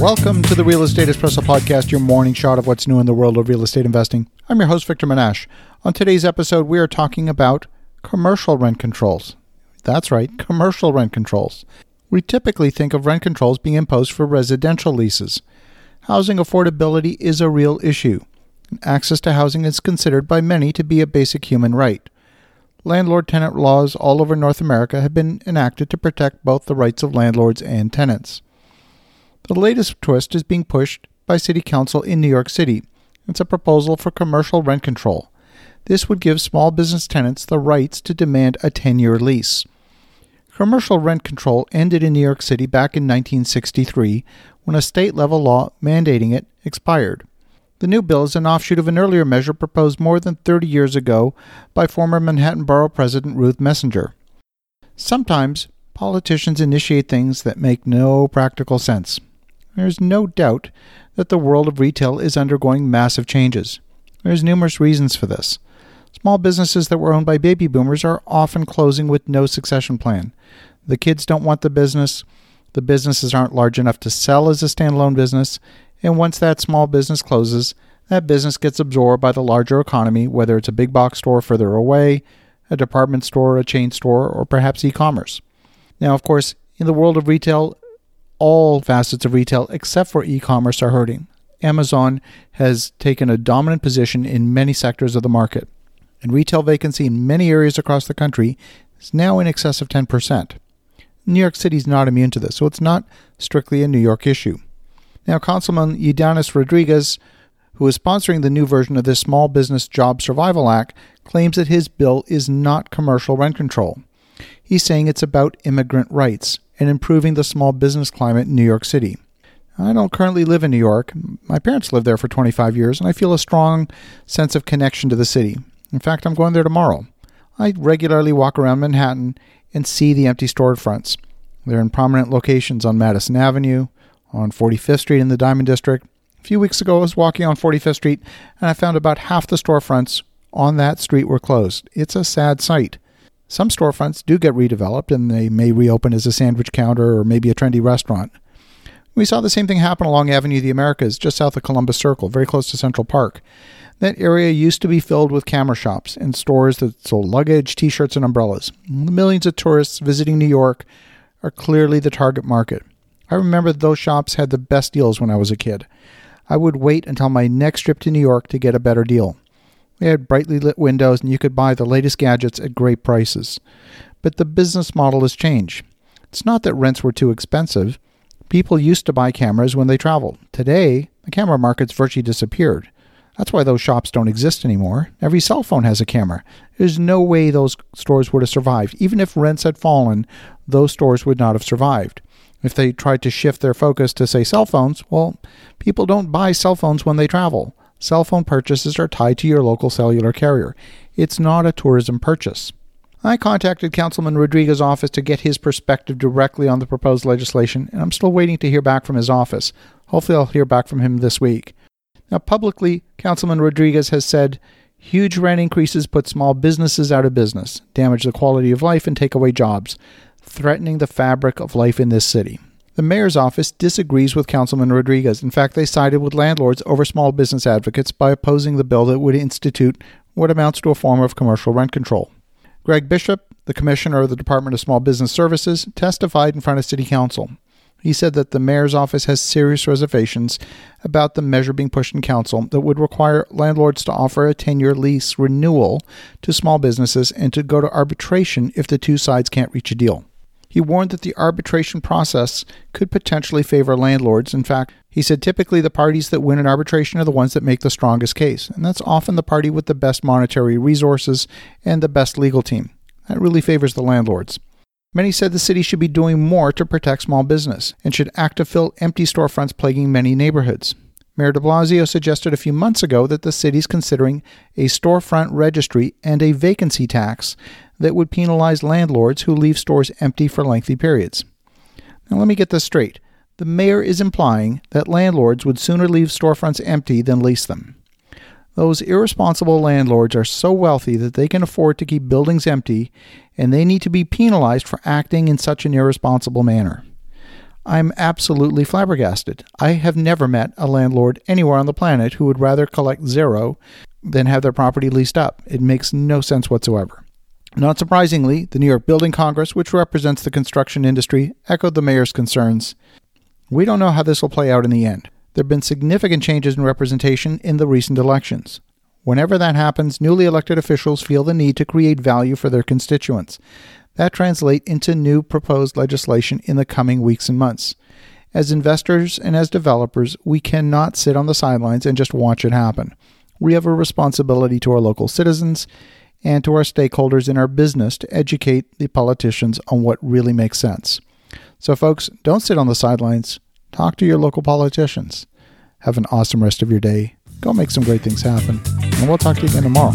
Welcome to the Real Estate Espresso Podcast, your morning shot of what's new in the world of real estate investing. I'm your host, Victor Menasce. On today's episode, we are talking about commercial rent controls. That's right, commercial rent controls. We typically think of rent controls being imposed for residential leases. Housing affordability is a real issue. Access to housing is considered by many to be a basic human right. Landlord tenant laws all over North America have been enacted to protect both the rights of landlords and tenants. The latest twist is being pushed by City Council in New York City. It's a proposal for commercial rent control. This would give small business tenants the rights to demand a 10 year lease. Commercial rent control ended in New York City back in 1963 when a state level law mandating it expired. The new bill is an offshoot of an earlier measure proposed more than 30 years ago by former Manhattan Borough President Ruth Messinger. Sometimes politicians initiate things that make no practical sense. There's no doubt that the world of retail is undergoing massive changes. There's numerous reasons for this. Small businesses that were owned by baby boomers are often closing with no succession plan. The kids don't want the business, the businesses aren't large enough to sell as a standalone business, and once that small business closes, that business gets absorbed by the larger economy, whether it's a big box store further away, a department store, a chain store, or perhaps e commerce. Now, of course, in the world of retail, all facets of retail except for e commerce are hurting. Amazon has taken a dominant position in many sectors of the market, and retail vacancy in many areas across the country is now in excess of 10%. New York City is not immune to this, so it's not strictly a New York issue. Now, Councilman Ydanis Rodriguez, who is sponsoring the new version of this Small Business Job Survival Act, claims that his bill is not commercial rent control. He's saying it's about immigrant rights and improving the small business climate in New York City. I don't currently live in New York. My parents lived there for 25 years, and I feel a strong sense of connection to the city. In fact, I'm going there tomorrow. I regularly walk around Manhattan and see the empty storefronts. They're in prominent locations on Madison Avenue, on 45th Street in the Diamond District. A few weeks ago, I was walking on 45th Street and I found about half the storefronts on that street were closed. It's a sad sight. Some storefronts do get redeveloped and they may reopen as a sandwich counter or maybe a trendy restaurant. We saw the same thing happen along Avenue of the Americas, just south of Columbus Circle, very close to Central Park. That area used to be filled with camera shops and stores that sold luggage, t shirts, and umbrellas. The millions of tourists visiting New York are clearly the target market. I remember those shops had the best deals when I was a kid. I would wait until my next trip to New York to get a better deal. They had brightly lit windows and you could buy the latest gadgets at great prices. But the business model has changed. It's not that rents were too expensive. People used to buy cameras when they traveled. Today, the camera market's virtually disappeared. That's why those shops don't exist anymore. Every cell phone has a camera. There's no way those stores would have survived. Even if rents had fallen, those stores would not have survived. If they tried to shift their focus to, say, cell phones, well, people don't buy cell phones when they travel. Cell phone purchases are tied to your local cellular carrier. It's not a tourism purchase. I contacted Councilman Rodriguez's office to get his perspective directly on the proposed legislation, and I'm still waiting to hear back from his office. Hopefully, I'll hear back from him this week. Now, publicly, Councilman Rodriguez has said huge rent increases put small businesses out of business, damage the quality of life, and take away jobs threatening the fabric of life in this city. The mayor's office disagrees with Councilman Rodriguez. In fact, they sided with landlords over small business advocates by opposing the bill that would institute what amounts to a form of commercial rent control. Greg Bishop, the commissioner of the Department of Small Business Services, testified in front of City Council. He said that the mayor's office has serious reservations about the measure being pushed in council that would require landlords to offer a 10 year lease renewal to small businesses and to go to arbitration if the two sides can't reach a deal. He warned that the arbitration process could potentially favor landlords. In fact, he said typically the parties that win an arbitration are the ones that make the strongest case, and that's often the party with the best monetary resources and the best legal team. That really favors the landlords. Many said the city should be doing more to protect small business and should act to fill empty storefronts plaguing many neighborhoods. Mayor de Blasio suggested a few months ago that the city is considering a storefront registry and a vacancy tax that would penalize landlords who leave stores empty for lengthy periods. Now, let me get this straight. The mayor is implying that landlords would sooner leave storefronts empty than lease them. Those irresponsible landlords are so wealthy that they can afford to keep buildings empty, and they need to be penalized for acting in such an irresponsible manner. I'm absolutely flabbergasted. I have never met a landlord anywhere on the planet who would rather collect zero than have their property leased up. It makes no sense whatsoever. Not surprisingly, the New York Building Congress, which represents the construction industry, echoed the mayor's concerns. We don't know how this will play out in the end. There have been significant changes in representation in the recent elections. Whenever that happens, newly elected officials feel the need to create value for their constituents. That translates into new proposed legislation in the coming weeks and months. As investors and as developers, we cannot sit on the sidelines and just watch it happen. We have a responsibility to our local citizens and to our stakeholders in our business to educate the politicians on what really makes sense. So, folks, don't sit on the sidelines. Talk to your local politicians. Have an awesome rest of your day. Go make some great things happen. And we'll talk to you again tomorrow.